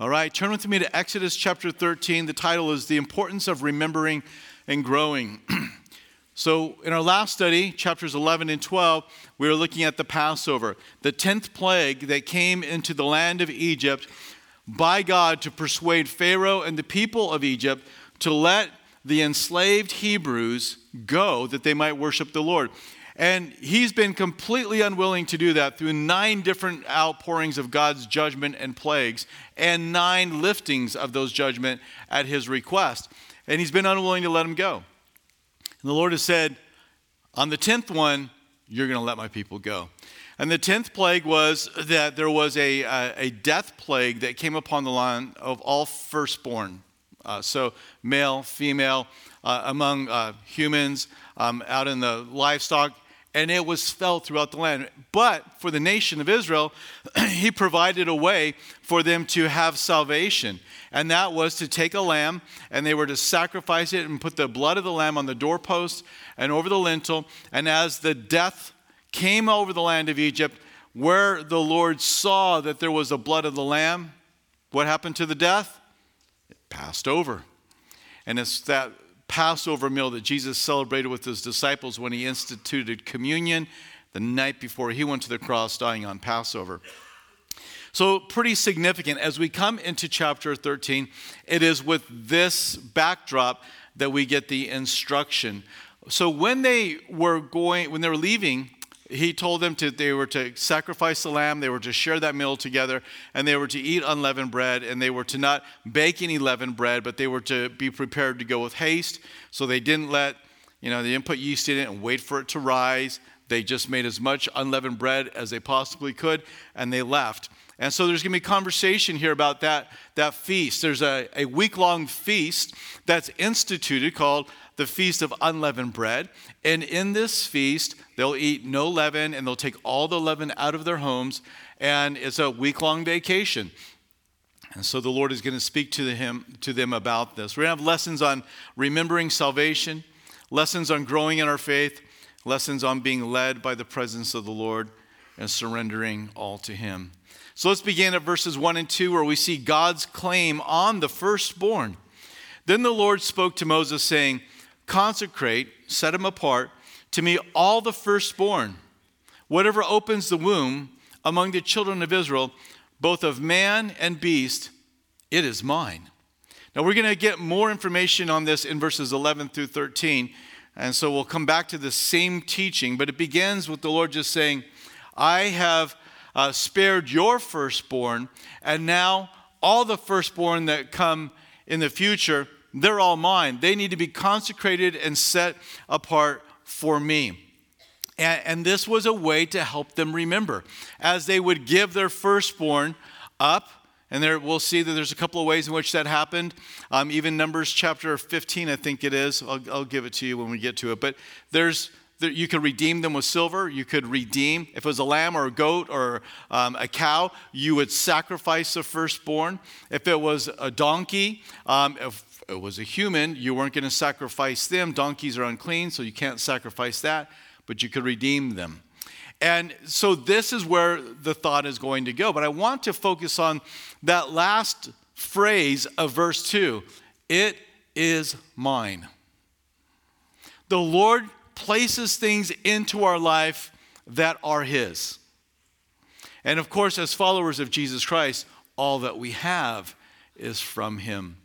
All right, turn with me to Exodus chapter 13. The title is The Importance of Remembering and Growing. so, in our last study, chapters 11 and 12, we were looking at the Passover, the 10th plague that came into the land of Egypt by God to persuade Pharaoh and the people of Egypt to let the enslaved Hebrews go that they might worship the Lord. And he's been completely unwilling to do that through nine different outpourings of God's judgment and plagues, and nine liftings of those judgment at his request. And he's been unwilling to let him go. And the Lord has said, on the tenth one, you're going to let my people go. And the tenth plague was that there was a, a, a, death plague that came upon the land of all firstborn. Uh, so, male, female, uh, among uh, humans, um, out in the livestock, and it was felt throughout the land. But for the nation of Israel, he provided a way for them to have salvation. And that was to take a lamb and they were to sacrifice it and put the blood of the lamb on the doorpost and over the lintel. And as the death came over the land of Egypt, where the Lord saw that there was the blood of the lamb, what happened to the death? It passed over. And it's that Passover meal that Jesus celebrated with his disciples when he instituted communion the night before he went to the cross, dying on Passover. So, pretty significant. As we come into chapter 13, it is with this backdrop that we get the instruction. So, when they were going, when they were leaving he told them to they were to sacrifice the lamb they were to share that meal together and they were to eat unleavened bread and they were to not bake any leavened bread but they were to be prepared to go with haste. So they didn't let you know they didn't put yeast in it and wait for it to rise. They just made as much unleavened bread as they possibly could and they left. And so there's going to be conversation here about that, that feast. There's a, a week long feast that's instituted called the Feast of Unleavened Bread. And in this feast, they'll eat no leaven and they'll take all the leaven out of their homes. And it's a week long vacation. And so the Lord is going to speak to, him, to them about this. We're going to have lessons on remembering salvation, lessons on growing in our faith, lessons on being led by the presence of the Lord and surrendering all to Him. So let's begin at verses 1 and 2, where we see God's claim on the firstborn. Then the Lord spoke to Moses, saying, Consecrate, set him apart to me all the firstborn, whatever opens the womb among the children of Israel, both of man and beast, it is mine. Now we're going to get more information on this in verses 11 through 13. And so we'll come back to the same teaching, but it begins with the Lord just saying, I have uh, spared your firstborn, and now all the firstborn that come in the future they're all mine. They need to be consecrated and set apart for me. And, and, this was a way to help them remember. As they would give their firstborn up, and there we'll see that there's a couple of ways in which that happened. Um, even Numbers chapter 15, I think it is. I'll, I'll give it to you when we get to it. But there's you could redeem them with silver. You could redeem, if it was a lamb or a goat or um, a cow, you would sacrifice the firstborn. If it was a donkey, um, if it was a human, you weren't going to sacrifice them. Donkeys are unclean, so you can't sacrifice that, but you could redeem them. And so this is where the thought is going to go. But I want to focus on that last phrase of verse 2 It is mine. The Lord places things into our life that are His. And of course, as followers of Jesus Christ, all that we have is from Him.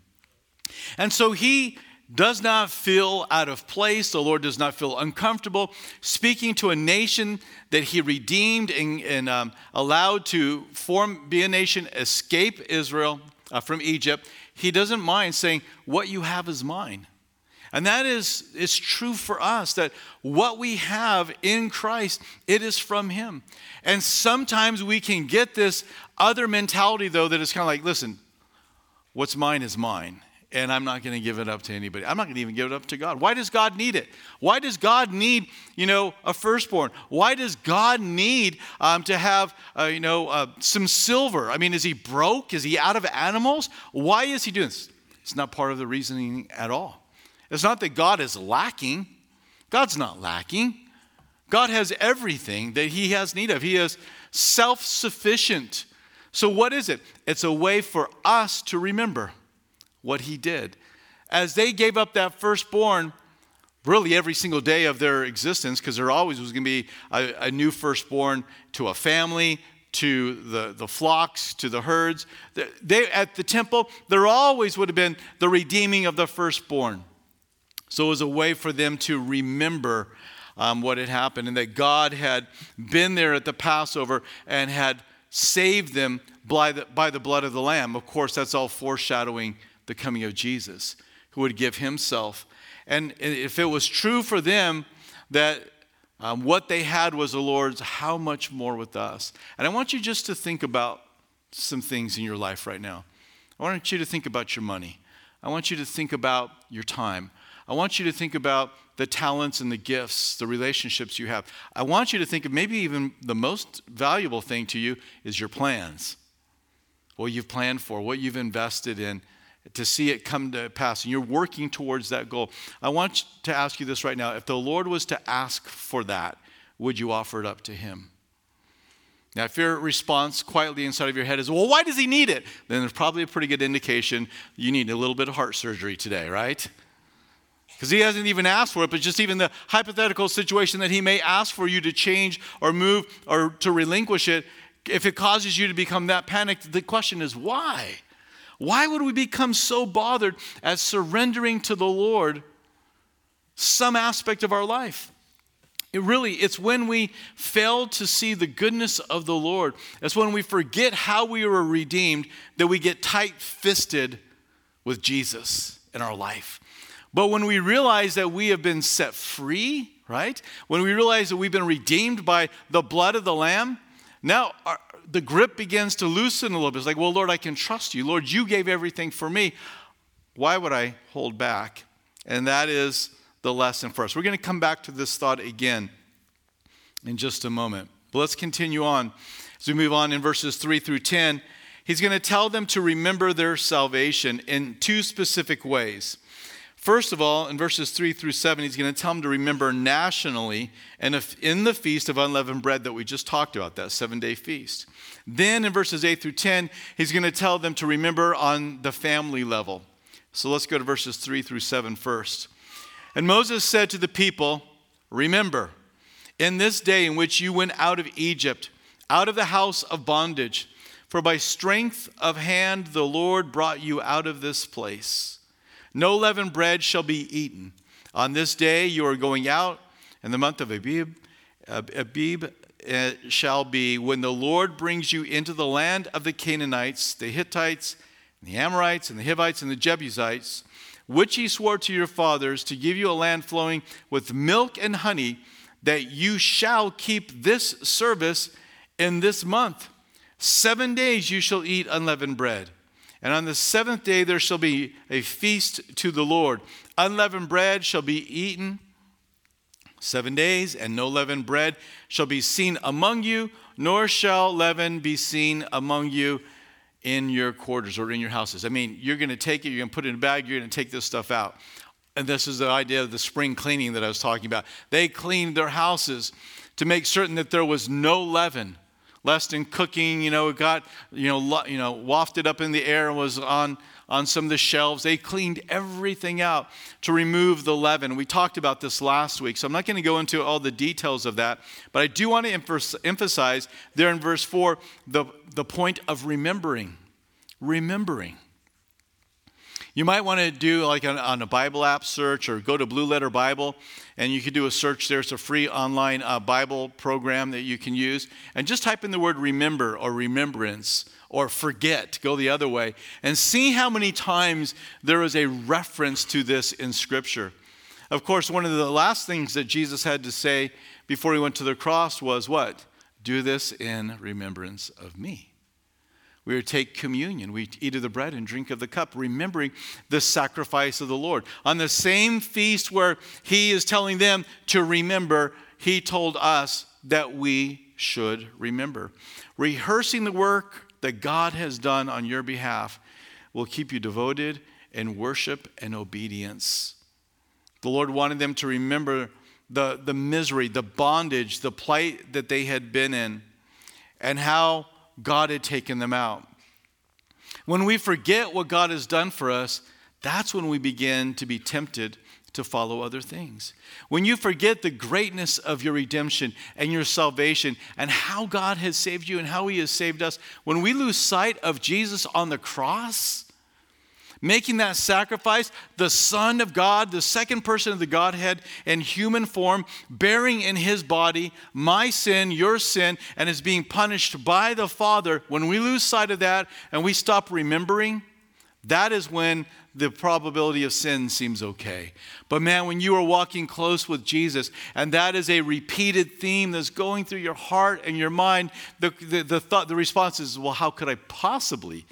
And so he does not feel out of place. The Lord does not feel uncomfortable speaking to a nation that he redeemed and, and um, allowed to form, be a nation, escape Israel uh, from Egypt. He doesn't mind saying, What you have is mine. And that is, is true for us that what we have in Christ, it is from Him. And sometimes we can get this other mentality, though, that is kind of like, listen, what's mine is mine and I'm not going to give it up to anybody. I'm not going to even give it up to God. Why does God need it? Why does God need, you know, a firstborn? Why does God need um, to have, uh, you know, uh, some silver? I mean, is he broke? Is he out of animals? Why is he doing this? It's not part of the reasoning at all. It's not that God is lacking. God's not lacking. God has everything that he has need of. He is self sufficient. So, what is it? It's a way for us to remember what he did. As they gave up that firstborn, really every single day of their existence, because there always was going to be a, a, new firstborn to a family, to the, the flocks, to the herds. They, at the temple, there always would have been the redeeming of the firstborn. So it was a way for them to remember um, what had happened and that God had been there at the Passover and had saved them by the, by the blood of the Lamb. Of course, that's all foreshadowing the coming of Jesus, who would give himself. And if it was true for them that um, what they had was the Lord's, how much more with us? And I want you just to think about some things in your life right now. I want you to think about your money. I want you to think about your time. I want you to think about the talents and the gifts, the relationships you have. I want you to think of maybe even the most valuable thing to you is your plans. What you've planned for, what you've invested in to see it come to pass. And you're working towards that goal. I want to ask you this right now. If the Lord was to ask for that, would you offer it up to Him? Now, if your response quietly inside of your head is, well, why does He need it? Then there's probably a pretty good indication you need a little bit of heart surgery today, right? Because he hasn't even asked for it, but just even the hypothetical situation that he may ask for you to change or move or to relinquish it, if it causes you to become that panicked, the question is why? Why would we become so bothered at surrendering to the Lord some aspect of our life? It really, it's when we fail to see the goodness of the Lord. It's when we forget how we were redeemed that we get tight fisted with Jesus in our life. But when we realize that we have been set free, right? When we realize that we've been redeemed by the blood of the Lamb, now our, the grip begins to loosen a little bit. It's like, well, Lord, I can trust you. Lord, you gave everything for me. Why would I hold back? And that is the lesson for us. We're going to come back to this thought again in just a moment. But let's continue on. As we move on in verses 3 through 10, he's going to tell them to remember their salvation in two specific ways. First of all, in verses 3 through 7, he's going to tell them to remember nationally and in the feast of unleavened bread that we just talked about, that seven day feast. Then in verses 8 through 10, he's going to tell them to remember on the family level. So let's go to verses 3 through 7 first. And Moses said to the people, Remember, in this day in which you went out of Egypt, out of the house of bondage, for by strength of hand the Lord brought you out of this place. No leavened bread shall be eaten. On this day you are going out, and the month of Abib, Abib uh, shall be when the Lord brings you into the land of the Canaanites, the Hittites, and the Amorites, and the Hivites, and the Jebusites, which he swore to your fathers to give you a land flowing with milk and honey, that you shall keep this service in this month. Seven days you shall eat unleavened bread. And on the seventh day there shall be a feast to the Lord. Unleavened bread shall be eaten seven days, and no leavened bread shall be seen among you, nor shall leaven be seen among you in your quarters or in your houses. I mean, you're going to take it, you're going to put it in a bag, you're going to take this stuff out. And this is the idea of the spring cleaning that I was talking about. They cleaned their houses to make certain that there was no leaven lest in cooking, you know, it got, you know, lo, you know, wafted up in the air and was on, on some of the shelves. They cleaned everything out to remove the leaven. We talked about this last week, so I'm not going to go into all the details of that, but I do want to emphasize there in verse 4 the, the point of remembering. Remembering. You might want to do like on, on, a Bible app search or go to Blue Letter Bible and you can do a search there. It's a free online uh, Bible program that you can use. And just type in the word remember or remembrance or forget, go the other way, and see how many times there is a reference to this in Scripture. Of course, one of the last things that Jesus had to say before he went to the cross was what? Do this in remembrance of me we would take communion. We eat of the bread and drink of the cup, remembering the sacrifice of the Lord. On the same feast where he is telling them to remember, he told us that we should remember. Rehearsing the work that God has done on your behalf will keep you devoted in worship and obedience. The Lord wanted them to remember the, the misery, the bondage, the plight that they had been in, and how God had taken them out. When we forget what God has done for us, that's when we begin to be tempted to follow other things. When you forget the greatness of your redemption and your salvation and how God has saved you and how He has saved us, when we lose sight of Jesus on the cross, making that sacrifice, the Son of God, the second person of the Godhead in human form, bearing in his body my sin, your sin, and is being punished by the Father, when we lose sight of that and we stop remembering, that is when the probability of sin seems okay. But man, when you are walking close with Jesus, and that is a repeated theme that's going through your heart and your mind, the, the, the thought, the response is, well, how could I possibly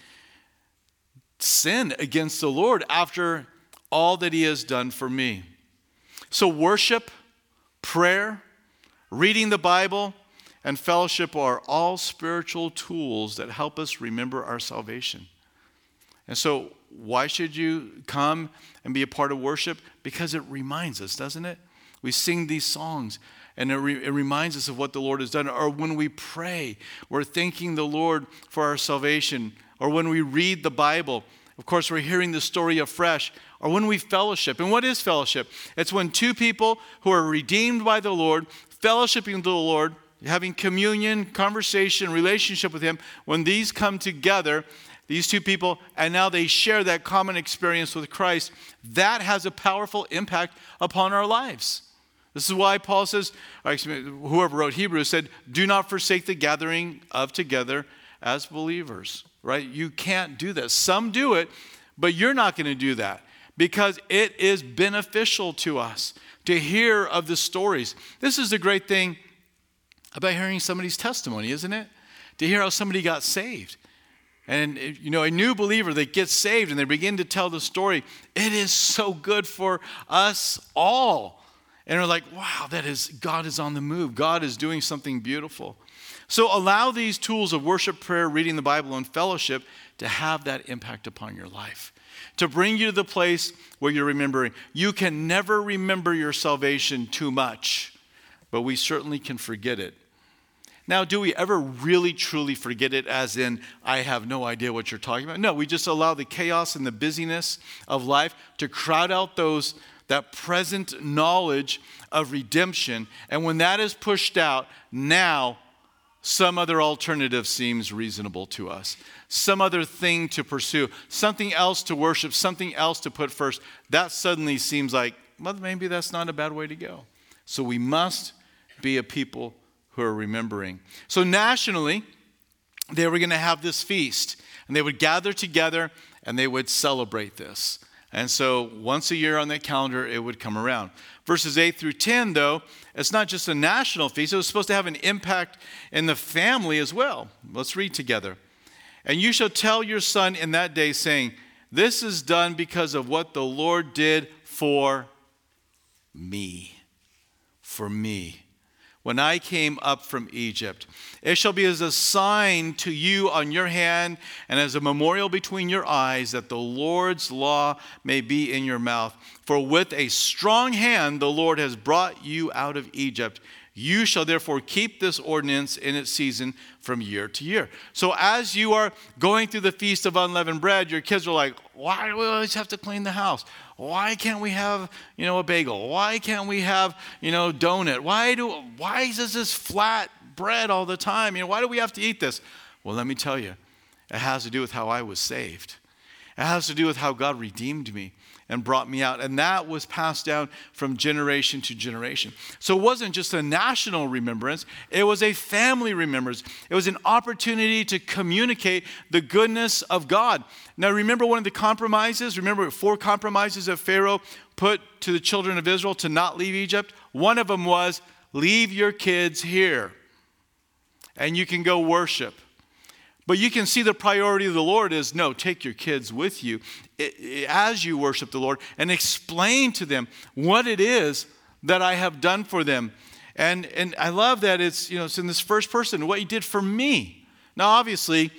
sin against the Lord after all that He has done for me. So, worship, prayer, reading the Bible, and fellowship are all spiritual tools that help us remember our salvation. And so, why should you come and be a part of worship? Because it reminds us, doesn't it? We sing these songs and it, re- it, reminds us of what the Lord has done. Or when we pray, we're thanking the Lord for our salvation or when we read the Bible, of course, we're hearing the story afresh, or when we fellowship. And what is fellowship? It's when two people who are redeemed by the Lord, fellowshipping with the Lord, having communion, conversation, relationship with Him, when these come together, these two people, and now they share that common experience with Christ, that has a powerful impact upon our lives. This is why Paul says, whoever wrote Hebrews said, do not forsake the gathering of together as believers right? You can't do this. Some do it, but you're not going to do that because it is beneficial to us to hear of the stories. This is the great thing about hearing somebody's testimony, isn't it? To hear how somebody got saved. And you know, a new believer that gets saved and they begin to tell the story, it is so good for us all. And we're like, wow, that is God is on the move. God is doing something beautiful. So allow these tools of worship, prayer, reading the Bible, and fellowship to have that impact upon your life. To bring you to the place where you're remembering. You can never remember your salvation too much, but we certainly can forget it. Now, do we ever really truly forget it, as in, I have no idea what you're talking about? No, we just allow the chaos and the busyness of life to crowd out those that present knowledge of redemption. And when that is pushed out, now some other alternative seems reasonable to us. Some other thing to pursue, something else to worship, something else to put first. That suddenly seems like, well, maybe that's not a bad way to go. So we must be a people who are remembering. So nationally, they were going to have this feast, and they would gather together and they would celebrate this. And so once a year on that calendar, it would come around. Verses 8 through 10, though, it's not just a national feast, it was supposed to have an impact in the family as well. Let's read together. And you shall tell your son in that day, saying, This is done because of what the Lord did for me. For me when I came up from Egypt. It shall be as a sign to you on your hand and as a memorial between your eyes that the Lord's law may be in your mouth. For with a strong hand the Lord has brought you out of Egypt. You shall therefore keep this ordinance in its season from year to year. So, as you are going through the Feast of Unleavened Bread, your kids are like, Why do we always have to clean the house? Why can't we have, you know, a bagel? Why can't we have, you know, donut? Why do why is this flat bread all the time? You know, why do we have to eat this? Well, let me tell you, it has to do with how I was saved. It has to do with how God redeemed me and brought me out. And that was passed down from generation to generation. So it wasn't just a national remembrance, it was a family remembrance. It was an opportunity to communicate the goodness of God. Now, remember one of the compromises? Remember four compromises that Pharaoh put to the children of Israel to not leave Egypt? One of them was leave your kids here and you can go worship. But you can see the priority of the Lord is no, take your kids with you as you worship the Lord and explain to them what it is that I have done for them. And, and I love that it's, you know, it's in this first person, what he did for me. Now, obviously,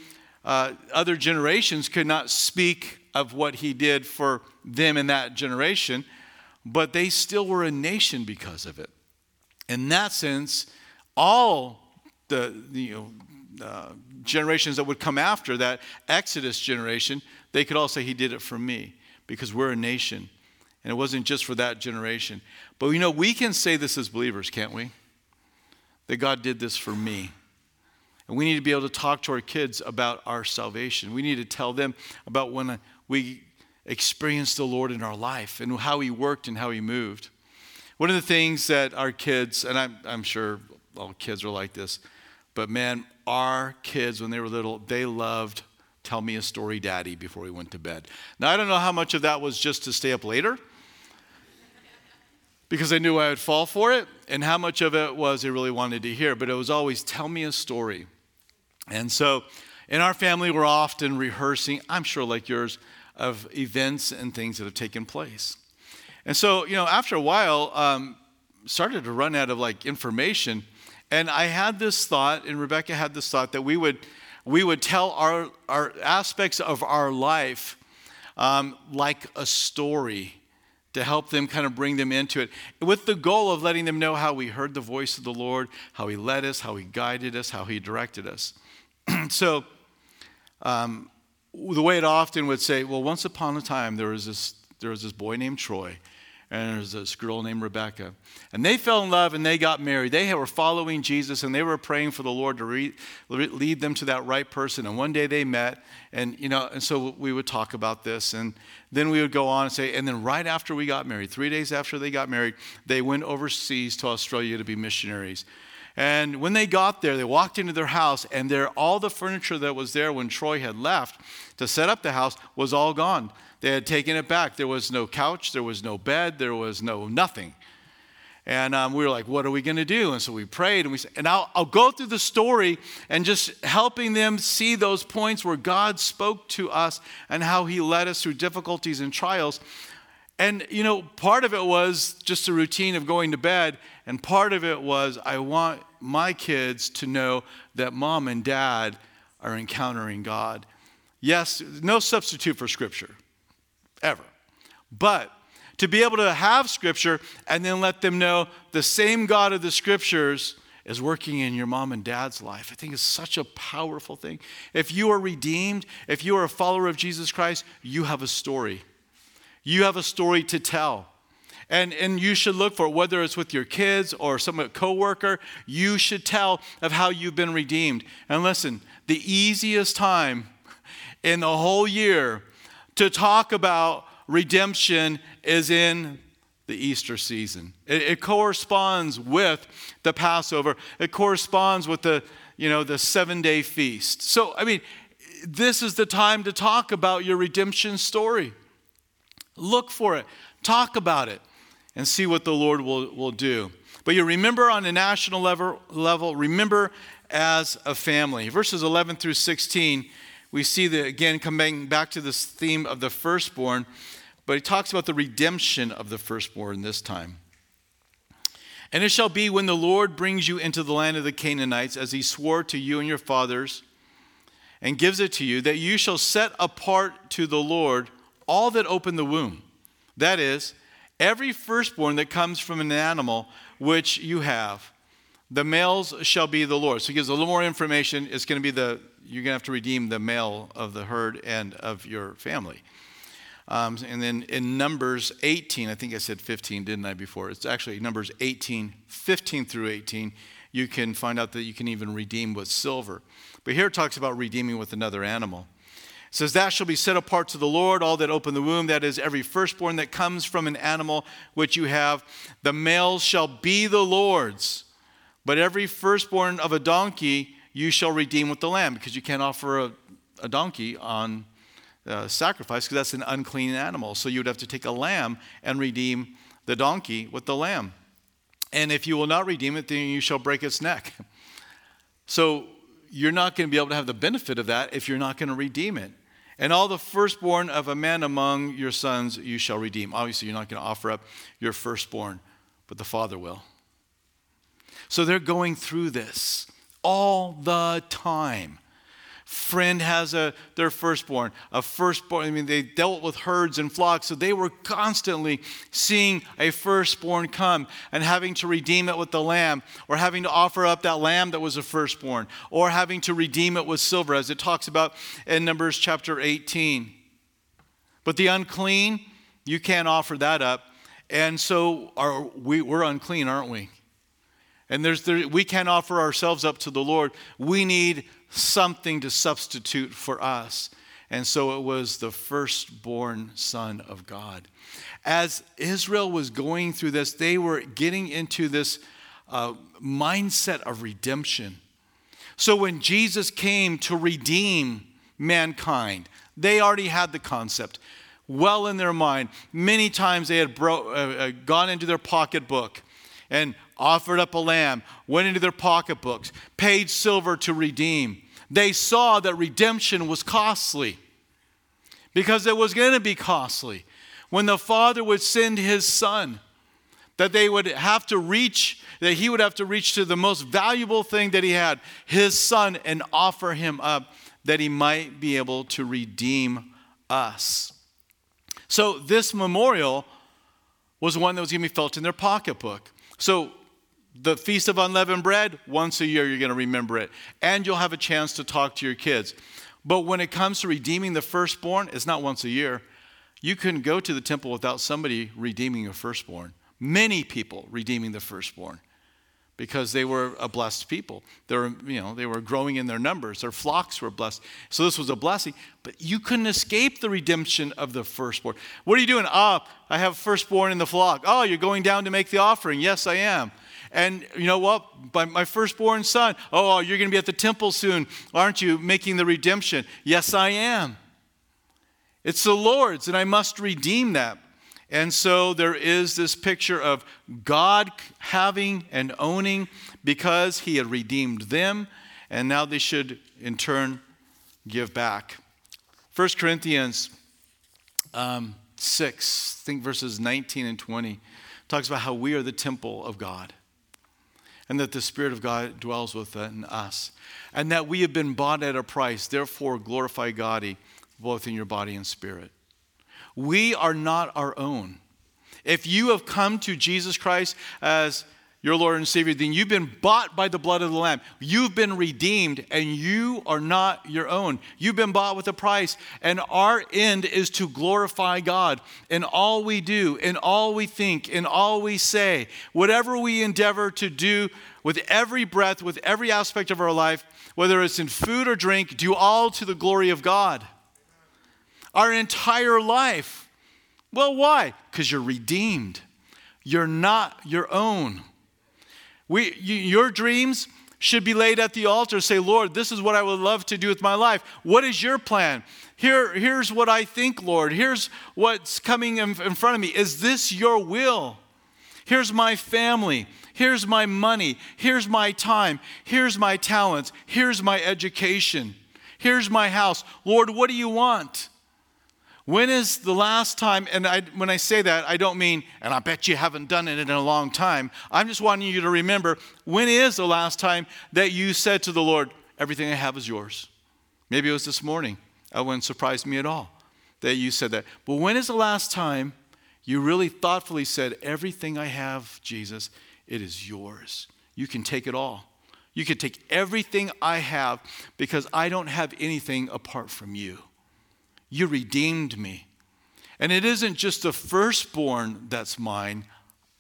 uh, other generations could not speak of what he did for them in that generation, but they still were a nation because of it. In that sense, all the, you know, uh, generations that would come after that Exodus generation, they could all say, He did it for me because we're a nation. And it wasn't just for that generation. But you know, we can say this as believers, can't we? That God did this for me. And we need to be able to talk to our kids about our salvation. We need to tell them about when we experienced the Lord in our life and how He worked and how He moved. One of the things that our kids, and I'm, I'm sure all kids are like this, but man, our kids, when they were little, they loved tell me a story, daddy, before we went to bed. Now, I don't know how much of that was just to stay up later because I knew I would fall for it, and how much of it was they really wanted to hear, but it was always tell me a story. And so in our family, we're often rehearsing, I'm sure like yours, of events and things that have taken place. And so, you know, after a while, um, started to run out of like information. And I had this thought, and Rebecca had this thought that we would, we would tell our, our aspects of our life um, like a story to help them kind of bring them into it with the goal of letting them know how we heard the voice of the Lord, how He led us, how He guided us, how He directed us. so, um, the way it often would say, well, once upon a time there was this, there was this boy named Troy and there was this girl named Rebecca. And they fell in love and they got married. They were following Jesus and they were praying for the Lord to re- lead them to that right person. And one day they met, and you know, and so we would talk about this, and then we would go on and say, and then right after we got married, three days after they got married, they went overseas to Australia to be missionaries. And when they got there, they walked into their house, and there, all the furniture that was there when Troy had left to set up the house was all gone. They had taken it back. There was no couch, there was no bed, there was no nothing. And um, we were like, what are we going to do? And so we prayed, and we said, and I'll, I'll go through the story and just helping them see those points where God spoke to us and how He led us through difficulties and trials. And, you know, part of it was just a routine of going to bed, and part of it was I want my kids to know that mom and dad are encountering God. Yes, no substitute for Scripture, ever. But to be able to have Scripture and then let them know the same God of the Scriptures is working in your mom and dad's life. I think is such a powerful thing. If you are redeemed, if you are a follower of Jesus Christ, you have a story. You have a story to tell. And, and you should look for it, whether it's with your kids or some coworker, you should tell of how you've been redeemed. And listen, the easiest time in the whole year to talk about redemption is in the Easter season. It, it, corresponds with the Passover. It corresponds with the, you know, the seven-day feast. So, I mean, this is the time to talk about your redemption story. Look for it, talk about it, and see what the Lord will, will do. But you remember on a national level, level, remember as a family. Verses 11 through 16, we see that again coming back to this theme of the firstborn, but he talks about the redemption of the firstborn this time. And it shall be when the Lord brings you into the land of the Canaanites, as he swore to you and your fathers, and gives it to you, that you shall set apart to the Lord all that open the womb. That is, every firstborn that comes from an animal which you have. The males shall be the Lord. So he gives a little more information. It's going to be the, you're going to have to redeem the male of the herd and of your family. Um, and then in Numbers 18, I think I said 15, didn't I, before? It's actually Numbers 18, 15 through 18. You can find out that you can even redeem with silver. But here it talks about redeeming with another animal says, That shall be set apart to the Lord, all that open the womb, that is, every firstborn that comes from an animal which you have. The males shall be the Lord's, but every firstborn of a donkey you shall redeem with the lamb, because you can't offer a, a donkey on uh, sacrifice, because that's an unclean animal. So you would have to take a lamb and redeem the donkey with the lamb. And if you will not redeem it, then you shall break its neck. So you're not going to be able to have the benefit of that if you're not going to redeem it. And all the firstborn of a man among your sons you shall redeem. Obviously, you're not going to offer up your firstborn, but the Father will. So they're going through this all the time. friend has a, their firstborn, a firstborn. I mean, they dealt with herds and flocks, so they were constantly seeing a firstborn come and having to redeem it with the lamb, or having to offer up that lamb that was a firstborn, or having to redeem it with silver, as it talks about in Numbers chapter 18. But the unclean, you can't offer that up. And so are, we, we're unclean, aren't we? And there's, there, we can't offer ourselves up to the Lord. We need something to substitute for us. And so it was the firstborn son of God. As Israel was going through this, they were getting into this uh, mindset of redemption. So when Jesus came to redeem mankind, they already had the concept well in their mind. Many times they had bro- uh, uh, gone into their pocketbook and offered up a lamb, went into their pocketbooks, paid silver to redeem. They saw that redemption was costly because it was going to be costly. When the Father would send his Son, that they would have to reach, that he would have to reach to the most valuable thing that he had, his Son, and offer him up that he might be able to redeem us. So, this memorial was one that was going to be felt in their pocketbook. So, the Feast of Unleavened Bread, once a year you're going to remember it. And you'll have a chance to talk to your kids. But when it comes to redeeming the firstborn, it's not once a year. You couldn't go to the temple without somebody redeeming a firstborn. Many people redeeming the firstborn because they were a blessed people. They were, you know, they were growing in their numbers. Their flocks were blessed. So this was a blessing. But you couldn't escape the redemption of the firstborn. What are you doing? Ah, oh, I have firstborn in the flock. Oh, you're going down to make the offering. Yes, I am. And you know what? My, my firstborn son, oh, you're going to be at the temple soon, aren't you, making the redemption? Yes, I am. It's the Lord's, and I must redeem that. And so there is this picture of God having and owning because he had redeemed them, and now they should in turn give back. 1 Corinthians um, 6, I think verses 19 and 20, talks about how we are the temple of God and that the Spirit of God dwells within uh, us, and that we have been bought at a price. Therefore, glorify God both in your body and spirit. We are not our own. If you have come to Jesus Christ as your Lord and Savior, then you've been bought by the blood of the Lamb. You've been redeemed, and you are not your own. You've been bought with a price, and our end is to glorify God in all we do, in all we think, in all we say. Whatever we endeavor to do with every breath, with every aspect of our life, whether it's in food or drink, do all to the glory of God. Our entire life. Well, why? Because you're redeemed. You're not your own. We, your dreams should be laid at the altar. Say, Lord, this is what I would love to do with my life. What is your plan? Here, here's what I think, Lord. Here's what's coming in, in front of me. Is this your will? Here's my family. Here's my money. Here's my time. Here's my talents. Here's my education. Here's my house. Lord, what do you want? When is the last time, and I, when I say that, I don't mean, and I bet you haven't done it in a long time. I'm just wanting you to remember when is the last time that you said to the Lord, Everything I have is yours? Maybe it was this morning. That wouldn't surprise me at all that you said that. But when is the last time you really thoughtfully said, Everything I have, Jesus, it is yours? You can take it all. You can take everything I have because I don't have anything apart from you. You redeemed me. And it isn't just the firstborn that's mine,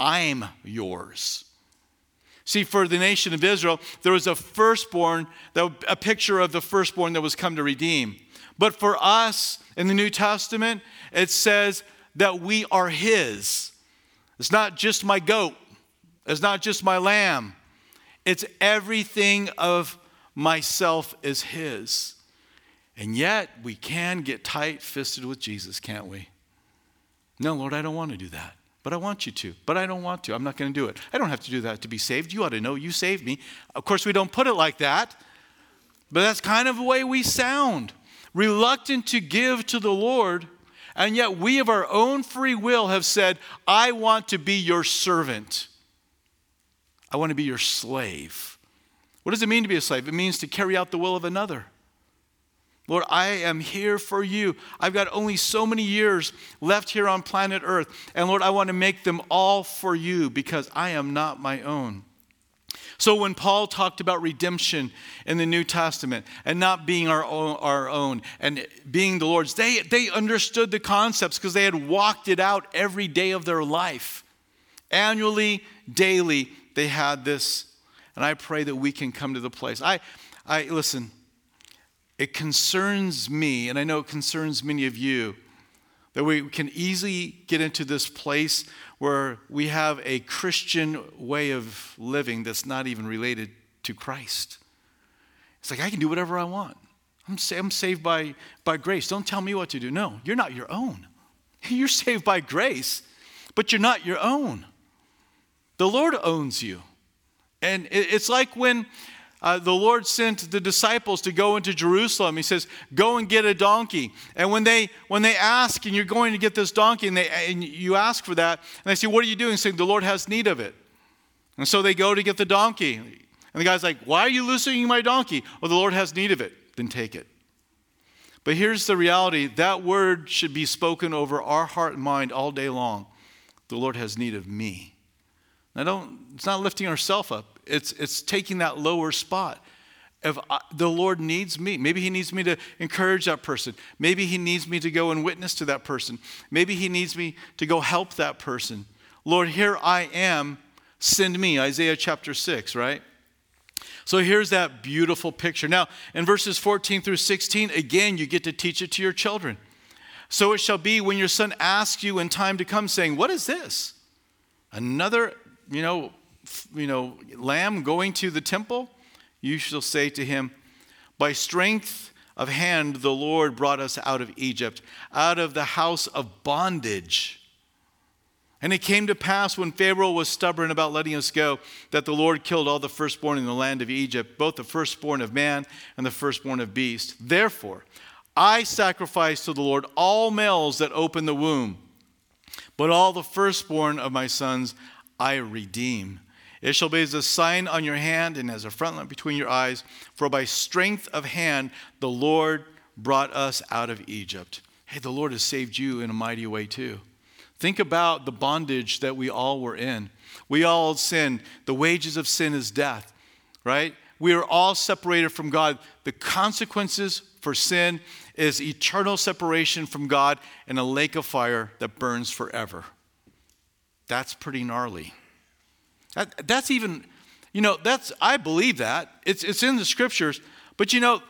I'm yours. See, for the nation of Israel, there was a firstborn, a picture of the firstborn that was come to redeem. But for us in the New Testament, it says that we are His. It's not just my goat, it's not just my lamb, it's everything of myself is His. And yet, we can get tight fisted with Jesus, can't we? No, Lord, I don't want to do that. But I want you to. But I don't want to. I'm not going to do it. I don't have to do that to be saved. You ought to know you saved me. Of course, we don't put it like that, but that's kind of the way we sound. Reluctant to give to the Lord, and yet we of our own free will have said, I want to be your servant. I want to be your slave. What does it mean to be a slave? It means to carry out the will of another. Lord, I am here for you. I've got only so many years left here on planet Earth. And Lord, I want to make them all for you because I am not my own. So when Paul talked about redemption in the New Testament and not being our own, our own and being the Lord's, they, they understood the concepts because they had walked it out every day of their life. Annually, daily, they had this. And I pray that we can come to the place. I, I listen, it concerns me, and I know it concerns many of you, that we can easily get into this place where we have a Christian way of living that's not even related to Christ. It's like, I can do whatever I want. I'm, sa- I'm saved by, by grace. Don't tell me what to do. No, you're not your own. You're saved by grace, but you're not your own. The Lord owns you. And it's like when uh, the Lord sent the disciples to go into Jerusalem. He says, "Go and get a donkey." And when they when they ask, and you're going to get this donkey, and they and you ask for that, and they say, "What are you doing?" Saying, "The Lord has need of it." And so they go to get the donkey, and the guy's like, "Why are you loosening my donkey?" Well, the Lord has need of it. Then take it. But here's the reality: that word should be spoken over our heart and mind all day long. The Lord has need of me. Don't. It's not lifting ourselves up it's, it's taking that lower spot. If I, the Lord needs me, maybe He needs me to encourage that person. Maybe He needs me to go and witness to that person. Maybe He needs me to go help that person. Lord, here I am, send me. Isaiah chapter 6, right? So here's that beautiful picture. Now, in verses 14 through 16, again, you get to teach it to your children. So it shall be when your son asks you in time to come, saying, What is this? Another, you know, you know, lamb going to the temple, you shall say to him, By strength of hand the Lord brought us out of Egypt, out of the house of bondage. And it came to pass when Pharaoh was stubborn about letting us go that the Lord killed all the firstborn in the land of Egypt, both the firstborn of man and the firstborn of beast. Therefore, I sacrifice to the Lord all males that open the womb, but all the firstborn of my sons I redeem. It shall be as a sign on your hand and as a frontlet between your eyes, for by strength of hand the Lord brought us out of Egypt. Hey, the Lord has saved you in a mighty way too. Think about the bondage that we all were in. We all sinned. The wages of sin is death, right? We are all separated from God. The consequences for sin is eternal separation from God in a lake of fire that burns forever. That's pretty gnarly. That, that's even, you know, that's, I believe that. It's, it's in the scriptures. But, you know,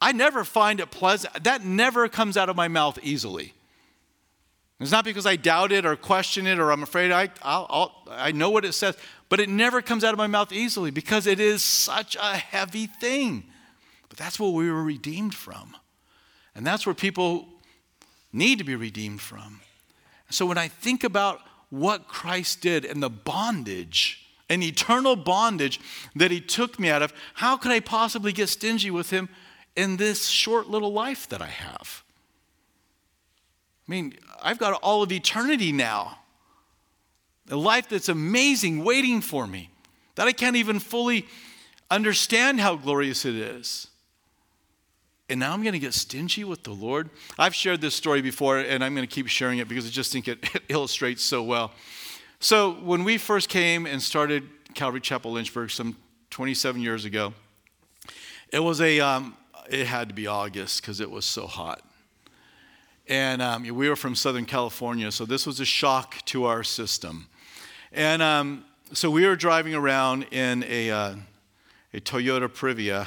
I never find it pleasant. That never comes out of my mouth easily. It's not because I doubt it or question it or I'm afraid I, I'll, I'll, I know what it says, but it never comes out of my mouth easily because it is such a heavy thing. But that's what we were redeemed from. And that's where people need to be redeemed from. So when I think about what Christ did and the bondage an eternal bondage that he took me out of, how could I possibly get stingy with him in this short little life that I have? I mean, I've got all of eternity now. A life that's amazing waiting for me, that I can't even fully understand how glorious it is. And now I'm going to get stingy with the Lord. I've shared this story before, and I'm going to keep sharing it because I just think it, it illustrates so well. So when we first came and started Calvary Chapel Lynchburg some 27 years ago, it was a, um, it had to be August because it was so hot. And um, we were from Southern California, so this was a shock to our system. And um, so we were driving around in a, uh, a Toyota Previa,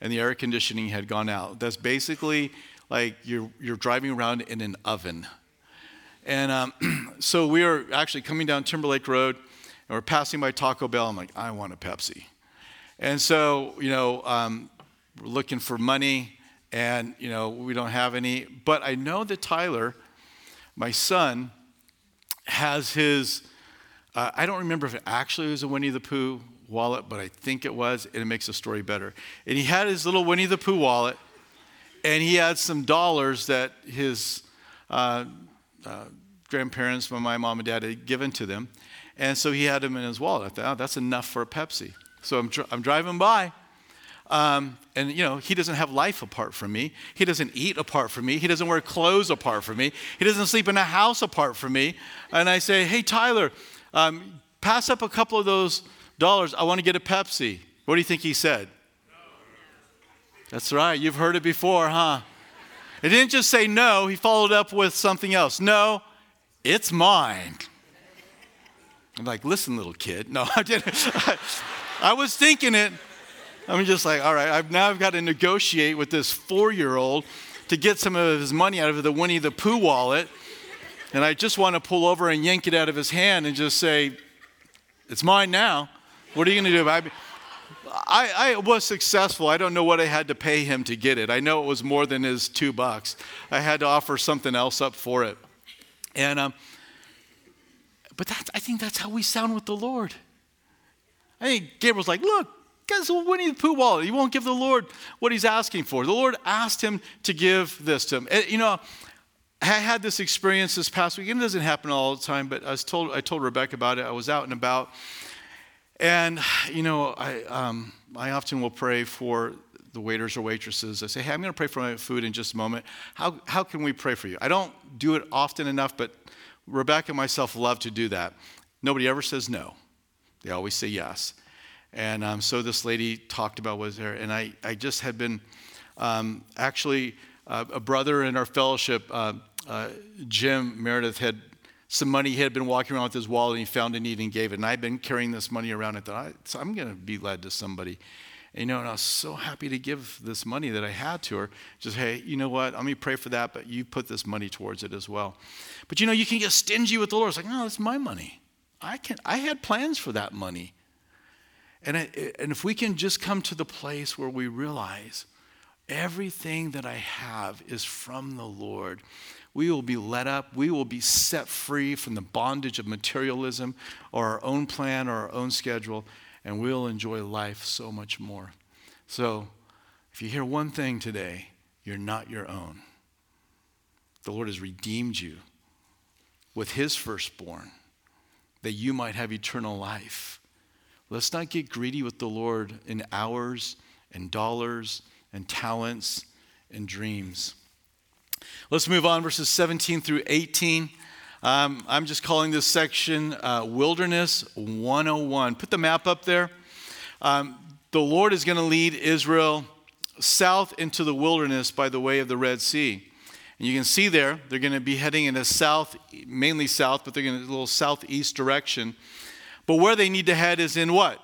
and the air conditioning had gone out. That's basically like you're, you're driving around in an oven. And um, so we are actually coming down Timberlake Road, and we're passing by Taco Bell. I'm like, I want a Pepsi. And so, you know, um, we're looking for money, and, you know, we don't have any. But I know that Tyler, my son, has his, uh, I don't remember if it actually was a Winnie the Pooh wallet, but I think it was, and it makes the story better. And he had his little Winnie the Pooh wallet, and he had some dollars that his uh, uh, grandparents, my mom and dad had given to them. And so he had them in his wallet. I thought, oh, that's enough for a Pepsi. So I'm, I'm driving by. Um, and, you know, he doesn't have life apart from me. He doesn't eat apart from me. He doesn't wear clothes apart from me. He doesn't sleep in a house apart from me. And I say, hey, Tyler, um, pass up a couple of those dollars. I want to get a Pepsi. What do you think he said? That's right. You've heard it before, huh? He didn't just say no, he followed up with something else. No, it's mine. I'm like, listen, little kid. No, I didn't. I was thinking it. I'm just like, all right, I've now I've got to negotiate with this four year old to get some of his money out of the Winnie the Pooh wallet. And I just want to pull over and yank it out of his hand and just say, it's mine now. What are you going to do? I, I, I was successful. I don't know what I had to pay him to get it. I know it was more than his two bucks. I had to offer something else up for it. And, um, but that's, I think that's how we sound with the Lord. I think Gabriel's like, look, guys, Winnie the Pooh wallet. He won't give the Lord what he's asking for. The Lord asked him to give this to him. You know, I had this experience this past week. It doesn't happen all the time, but I was told I told Rebecca about it. I was out and about, and you know, I um, I often will pray for the waiters or waitresses. I say, hey, I'm going to pray for my food in just a moment. How how can we pray for you? I don't do it often enough, but Rebecca and myself love to do that. Nobody ever says no. They always say yes. And um, so this lady talked about was there, and I, I just had been um, actually uh, a brother in our fellowship, uh, uh, Jim Meredith, had some money. He had been walking around with his wallet and he found a need and gave it. And I'd been carrying this money around and thought, I'm going to be led to somebody. And, you know, and I was so happy to give this money that I had to her. Just, hey, you know what? Let me pray for that, but you put this money towards it as well. But you know, you can get stingy with the Lord. It's like, no, it's my money. I can. I had plans for that money. And, it, and if we can just come to the place where we realize everything that I have is from the Lord, we will be let up. We will be set free from the bondage of materialism or our own plan or our own schedule, and we'll enjoy life so much more. So, if you hear one thing today, you're not your own. The Lord has redeemed you with His firstborn that you might have eternal life. Let's not get greedy with the Lord in hours and dollars and talents and dreams. Let's move on, verses 17 through 18. Um, I'm just calling this section uh, Wilderness 101. Put the map up there. Um, the Lord is going to lead Israel south into the wilderness by the way of the Red Sea. And you can see there, they're going to be heading in a south, mainly south, but they're going to a little southeast direction. But where they need to head is in what?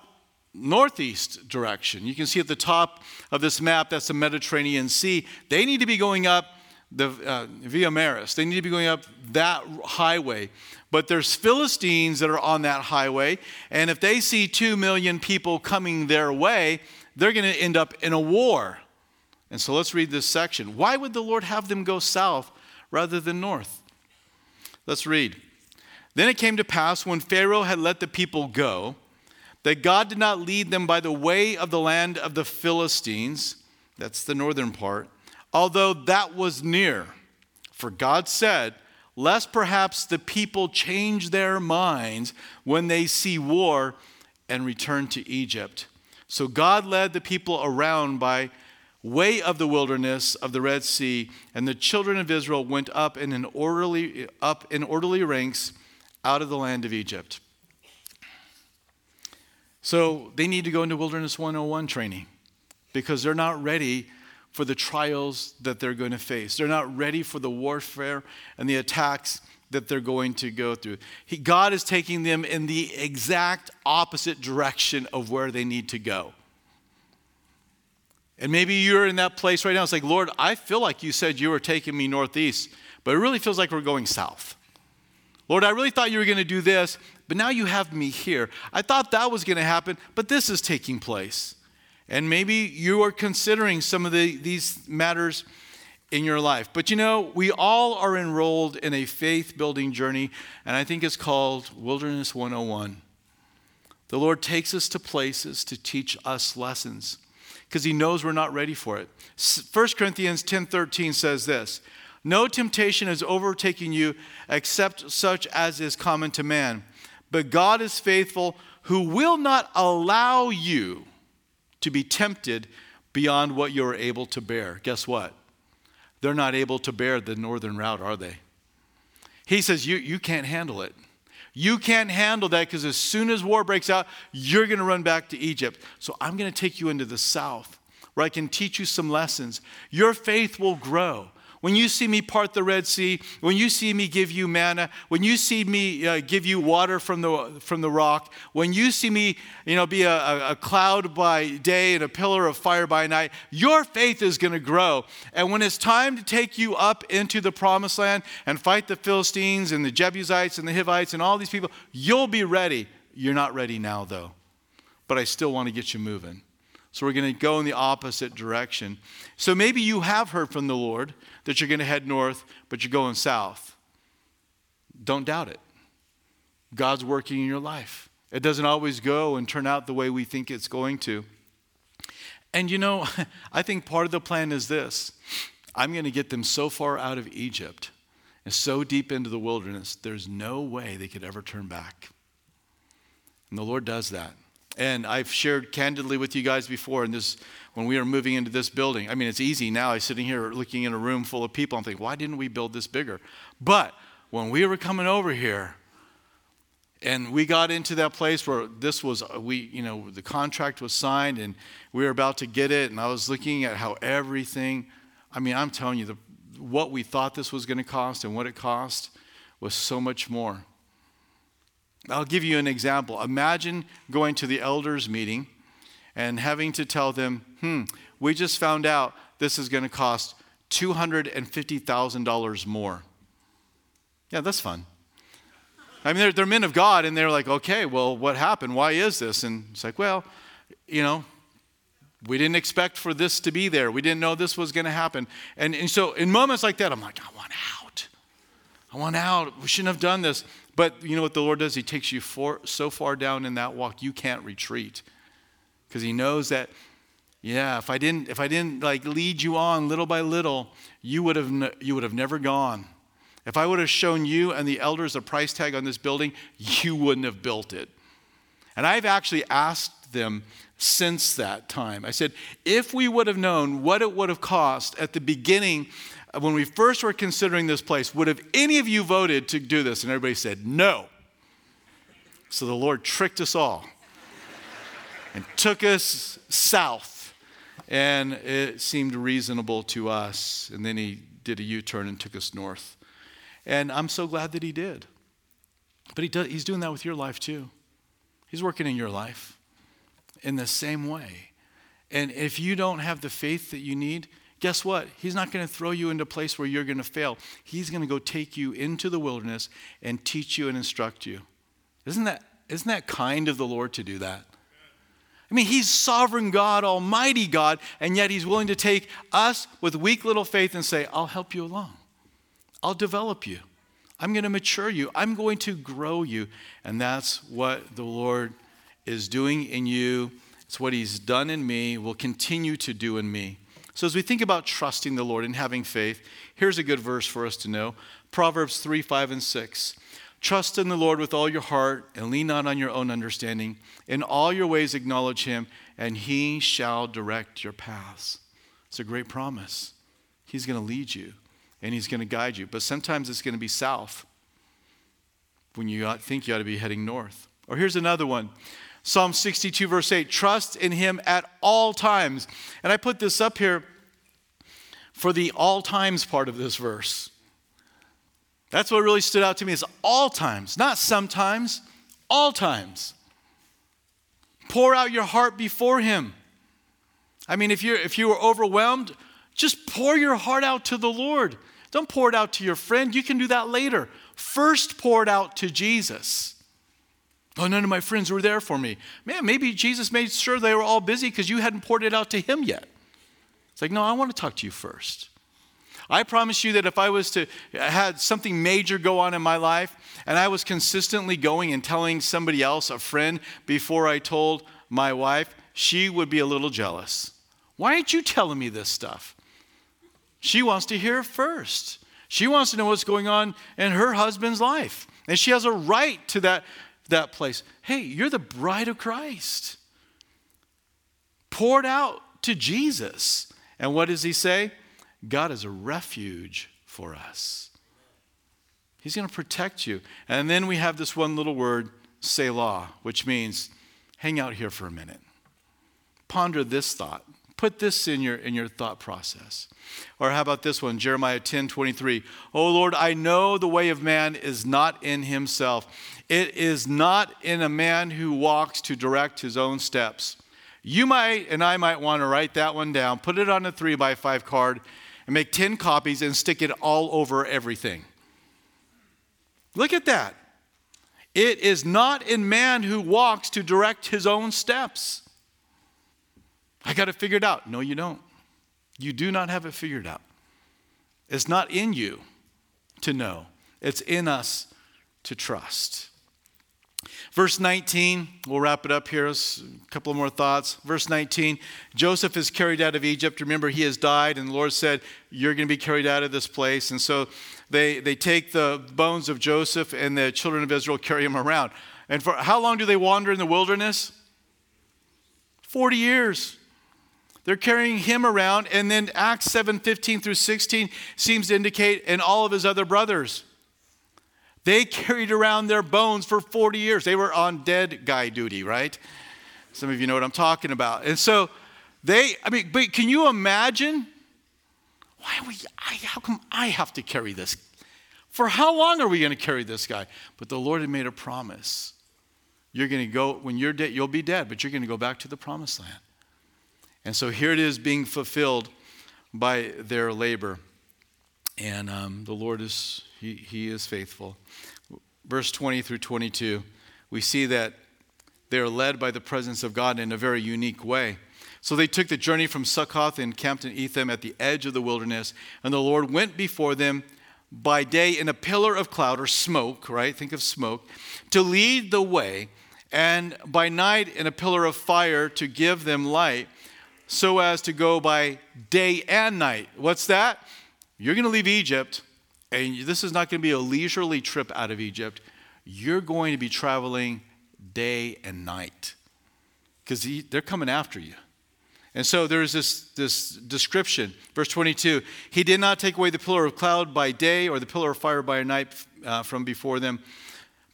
Northeast direction. You can see at the top of this map, that's the Mediterranean Sea. They need to be going up the uh, Via Maris. They need to be going up that highway. But there's Philistines that are on that highway, and if they see two million people coming their way, they're going to end up in a war. And so let's read this section. Why would the Lord have them go south rather than north? Let's read. Then it came to pass when Pharaoh had let the people go that God did not lead them by the way of the land of the Philistines, that's the northern part, although that was near. For God said, Lest perhaps the people change their minds when they see war and return to Egypt. So God led the people around by way of the wilderness of the Red Sea, and the children of Israel went up in an orderly up in orderly ranks out of the land of Egypt. So they need to go into Wilderness 101 training because they're not ready for the trials that they're going to face. They're not ready for the warfare and the attacks that they're going to go through. He, God is taking them in the exact opposite direction of where they need to go. And maybe you're in that place right now. It's like, Lord, I feel like you said you were taking me northeast, but it really feels like we're going south. Lord, I really thought you were going to do this, but now you have me here. I thought that was going to happen, but this is taking place. And maybe you are considering some of the, these matters in your life. But you know, we all are enrolled in a faith building journey, and I think it's called Wilderness 101. The Lord takes us to places to teach us lessons because he knows we're not ready for it. 1 Corinthians 10:13 says this, "No temptation is overtaking you except such as is common to man, but God is faithful, who will not allow you to be tempted beyond what you're able to bear. Guess what? They're not able to bear the northern route, are they? He says, You, you can't handle it. You can't handle that because as soon as war breaks out, you're going to run back to Egypt. So I'm going to take you into the south where I can teach you some lessons. Your faith will grow. When you see me part the Red Sea, when you see me give you manna, when you see me uh, give you water from the, from the rock, when you see me you know, be a, a cloud by day and a pillar of fire by night, your faith is going to grow. And when it's time to take you up into the promised land and fight the Philistines and the Jebusites and the Hivites and all these people, you'll be ready. You're not ready now, though. But I still want to get you moving. So we're going to go in the opposite direction. So maybe you have heard from the Lord that you're going to head north, but you're going south. Don't doubt it. God's working in your life. It doesn't always go and turn out the way we think it's going to. And you know, I think part of the plan is this I'm going to get them so far out of Egypt and so deep into the wilderness, there's no way they could ever turn back. And the Lord does that. And I've shared candidly with you guys before, and this when we were moving into this building. I mean, it's easy now. I'm sitting here looking in a room full of people. I'm thinking, why didn't we build this bigger? But when we were coming over here, and we got into that place where this was uh, we you know the contract was signed and we were about to get it and i was looking at how everything i mean i'm telling you the, what we thought this was going to cost and what it cost was so much more i'll give you an example imagine going to the elders meeting and having to tell them, hmm, we just found out this is going to cost $250,000 more. Yeah, that's fun. I mean, they're, they're men of God, and they're like, okay, well, what happened? Why is this? And it's like, well, you know, we didn't expect for this to be there. We didn't know this was going to happen. And, and so, in moments like that, I'm like, I want out. I want out. We shouldn't have done this. But you know what the Lord does? He takes you for, so far down in that walk, you can't retreat. Because he knows that yeah if i didn't if i didn't like lead you on little by little you would have you would have never gone. If i would have shown you and the elders a price tag on this building you wouldn't have built it. And i've actually asked them since that time. I said if we would have known what it would have cost at the beginning when we first were considering this place would have any of you voted to do this and everybody said no so the lord tricked us all and took us south. And it seemed reasonable to us. And then he did a U turn and took us north. And I'm so glad that he did. But he does, he's doing that with your life too. He's working in your life in the same way. And if you don't have the faith that you need, guess what? He's not going to throw you into a place where you're going to fail. He's going to go take you into the wilderness and teach you and instruct you. Isn't that, isn't that kind of the Lord to do that? I mean, he's sovereign God, almighty God, and yet he's willing to take us with weak little faith and say, I'll help you along. I'll develop you. I'm going to mature you. I'm going to grow you. And that's what the Lord is doing in you. It's what he's done in me, will continue to do in me. So, as we think about trusting the Lord and having faith, here's a good verse for us to know Proverbs 3 5 and 6. Trust in the Lord with all your heart and lean not on your own understanding. In all your ways, acknowledge him, and he shall direct your paths. It's a great promise. He's going to lead you and he's going to guide you. But sometimes it's going to be south when you think you ought to be heading north. Or here's another one Psalm 62, verse 8 Trust in him at all times. And I put this up here for the all times part of this verse. That's what really stood out to me is all times, not sometimes, all times. Pour out your heart before him. I mean, if you're if you were overwhelmed, just pour your heart out to the Lord. Don't pour it out to your friend. You can do that later. First pour it out to Jesus. Oh, none of my friends were there for me. Man, maybe Jesus made sure they were all busy because you hadn't poured it out to him yet. It's like, no, I want to talk to you first. I promise you that if I was to uh, had something major go on in my life and I was consistently going and telling somebody else, a friend, before I told my wife, she would be a little jealous. Why aren't you telling me this stuff? She wants to hear first. She wants to know what's going on in her husband's life. And she has a right to that, that place. Hey, you're the bride of Christ. Poured out to Jesus. And what does he say? God is a refuge for us. He's going to protect you. And then we have this one little word, Selah, which means hang out here for a minute. Ponder this thought. Put this in your, in your thought process. Or how about this one, Jeremiah 10 23. Oh Lord, I know the way of man is not in himself. It is not in a man who walks to direct his own steps. You might, and I might want to write that one down, put it on a three by five card, and make 10 copies and stick it all over everything. Look at that. It is not in man who walks to direct his own steps. I got it figured out. No, you don't. You do not have it figured out. It's not in you to know, it's in us to trust. Verse 19, we'll wrap it up here. A couple more thoughts. Verse 19, Joseph is carried out of Egypt. Remember, he has died, and the Lord said, You're going to be carried out of this place. And so they, they take the bones of Joseph, and the children of Israel carry him around. And for how long do they wander in the wilderness? 40 years. They're carrying him around, and then Acts 7 15 through 16 seems to indicate, and all of his other brothers. They carried around their bones for 40 years. They were on dead guy duty, right? Some of you know what I'm talking about. And so they, I mean, but can you imagine? Why we, I, how come I have to carry this? For how long are we going to carry this guy? But the Lord had made a promise. You're going to go, when you're dead, you'll be dead, but you're going to go back to the promised land. And so here it is being fulfilled by their labor. And um, the Lord is, he, he is faithful. Verse 20 through 22, we see that they are led by the presence of God in a very unique way. So they took the journey from Succoth and camped in Etham at the edge of the wilderness, and the Lord went before them by day in a pillar of cloud or smoke, right? Think of smoke, to lead the way, and by night in a pillar of fire to give them light so as to go by day and night. What's that? You're going to leave Egypt, and this is not going to be a leisurely trip out of Egypt. You're going to be traveling day and night because they're coming after you. And so there's this, this description. Verse 22 He did not take away the pillar of cloud by day or the pillar of fire by night uh, from before them,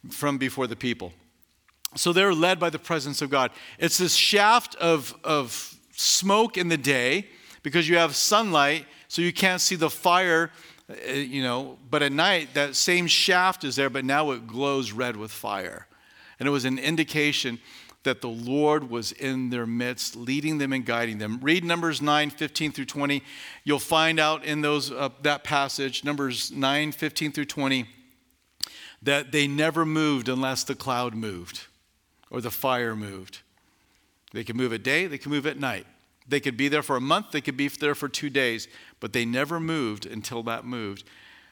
from before the people. So they're led by the presence of God. It's this shaft of, of smoke in the day because you have sunlight, so you can't see the fire, you know. But at night, that same shaft is there, but now it glows red with fire. And it was an indication that the Lord was in their midst, leading them and guiding them. Read Numbers 9, 15 through 20. You'll find out in those, uh, that passage, Numbers 9, 15 through 20, that they never moved unless the cloud moved or the fire moved. They can move at day, they can move at night. They could be there for a month, they could be there for two days, but they never moved until that moved.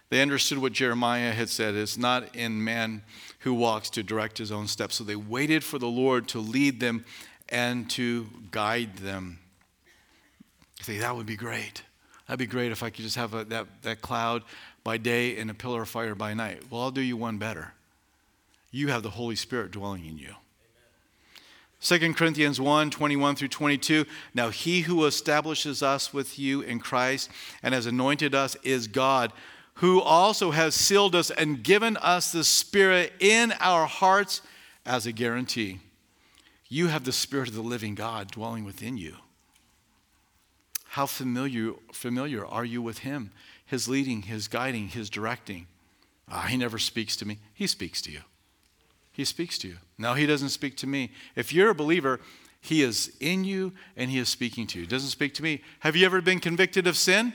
They understood what Jeremiah had said it's not in man who walks to direct his own steps. So they waited for the Lord to lead them and to guide them. You that would be great. That'd be great if I could just have a, that, that cloud by day and a pillar of fire by night. Well, I'll do you one better. You have the Holy Spirit dwelling in you. 2 Corinthians 1 21 through 22. Now, he who establishes us with you in Christ and has anointed us is God, who also has sealed us and given us the Spirit in our hearts as a guarantee. You have the Spirit of the living God dwelling within you. How familiar, familiar are you with Him? His leading, His guiding, His directing. Ah, he never speaks to me. He speaks to you. He speaks to you. No, he doesn't speak to me. If you're a believer, he is in you and he is speaking to you. He doesn't speak to me. Have you ever been convicted of sin?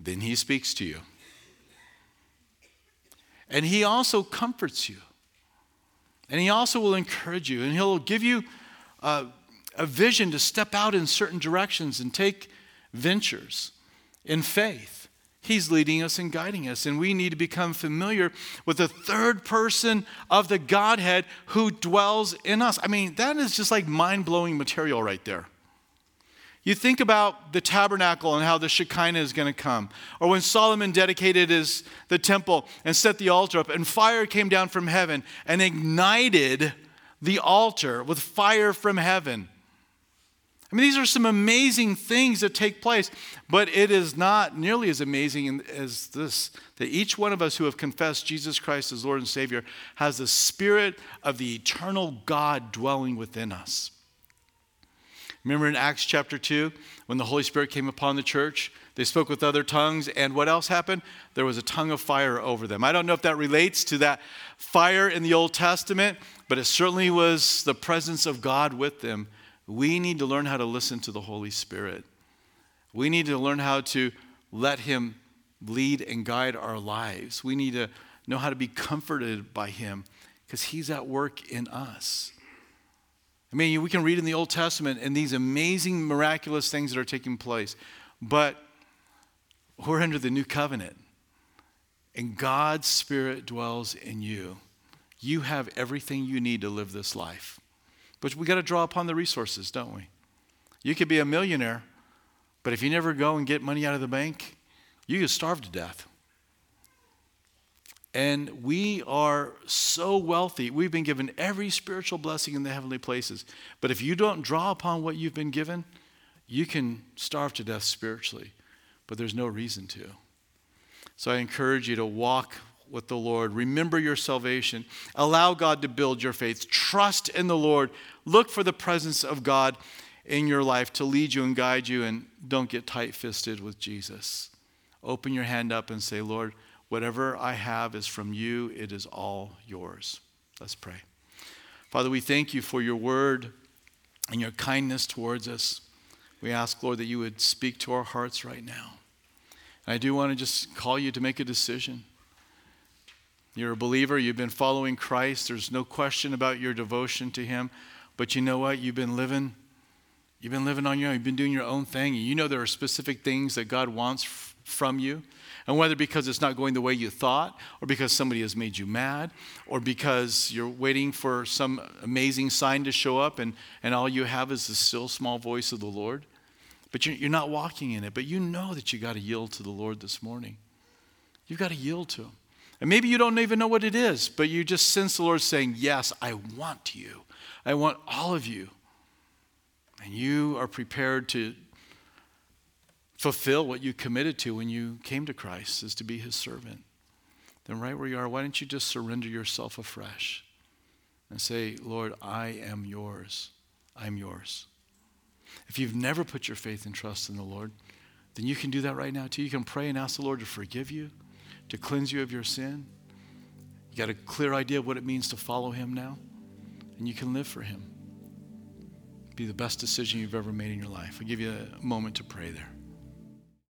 Then he speaks to you. And he also comforts you. And he also will encourage you. And he'll give you a, a vision to step out in certain directions and take ventures in faith. He's leading us and guiding us. And we need to become familiar with the third person of the Godhead who dwells in us. I mean, that is just like mind blowing material right there. You think about the tabernacle and how the Shekinah is going to come. Or when Solomon dedicated his, the temple and set the altar up, and fire came down from heaven and ignited the altar with fire from heaven. I mean, these are some amazing things that take place, but it is not nearly as amazing as this that each one of us who have confessed Jesus Christ as Lord and Savior has the Spirit of the eternal God dwelling within us. Remember in Acts chapter 2, when the Holy Spirit came upon the church, they spoke with other tongues, and what else happened? There was a tongue of fire over them. I don't know if that relates to that fire in the Old Testament, but it certainly was the presence of God with them. We need to learn how to listen to the Holy Spirit. We need to learn how to let Him lead and guide our lives. We need to know how to be comforted by Him because He's at work in us. I mean, we can read in the Old Testament and these amazing, miraculous things that are taking place, but we're under the new covenant, and God's Spirit dwells in you. You have everything you need to live this life. But we got to draw upon the resources, don't we? You could be a millionaire, but if you never go and get money out of the bank, you could starve to death. And we are so wealthy. We've been given every spiritual blessing in the heavenly places. But if you don't draw upon what you've been given, you can starve to death spiritually. But there's no reason to. So I encourage you to walk with the Lord. Remember your salvation. Allow God to build your faith. Trust in the Lord. Look for the presence of God in your life to lead you and guide you. And don't get tight fisted with Jesus. Open your hand up and say, Lord, Whatever I have is from you, it is all yours. Let's pray. Father, we thank you for your word and your kindness towards us. We ask, Lord, that you would speak to our hearts right now. And I do want to just call you to make a decision. You're a believer, you've been following Christ, there's no question about your devotion to him. But you know what? You've been living you've been living on your own. You've been doing your own thing. You know there are specific things that God wants f- from you. And whether because it's not going the way you thought, or because somebody has made you mad, or because you're waiting for some amazing sign to show up and, and all you have is the still small voice of the Lord, but you're, you're not walking in it. But you know that you got to yield to the Lord this morning. You've got to yield to Him. And maybe you don't even know what it is, but you just sense the Lord saying, Yes, I want you. I want all of you. And you are prepared to fulfill what you committed to when you came to Christ, is to be his servant, then right where you are, why don't you just surrender yourself afresh and say, Lord, I am yours. I'm yours. If you've never put your faith and trust in the Lord, then you can do that right now too. You can pray and ask the Lord to forgive you, to cleanse you of your sin. You got a clear idea of what it means to follow him now, and you can live for him. Be the best decision you've ever made in your life. I'll give you a moment to pray there.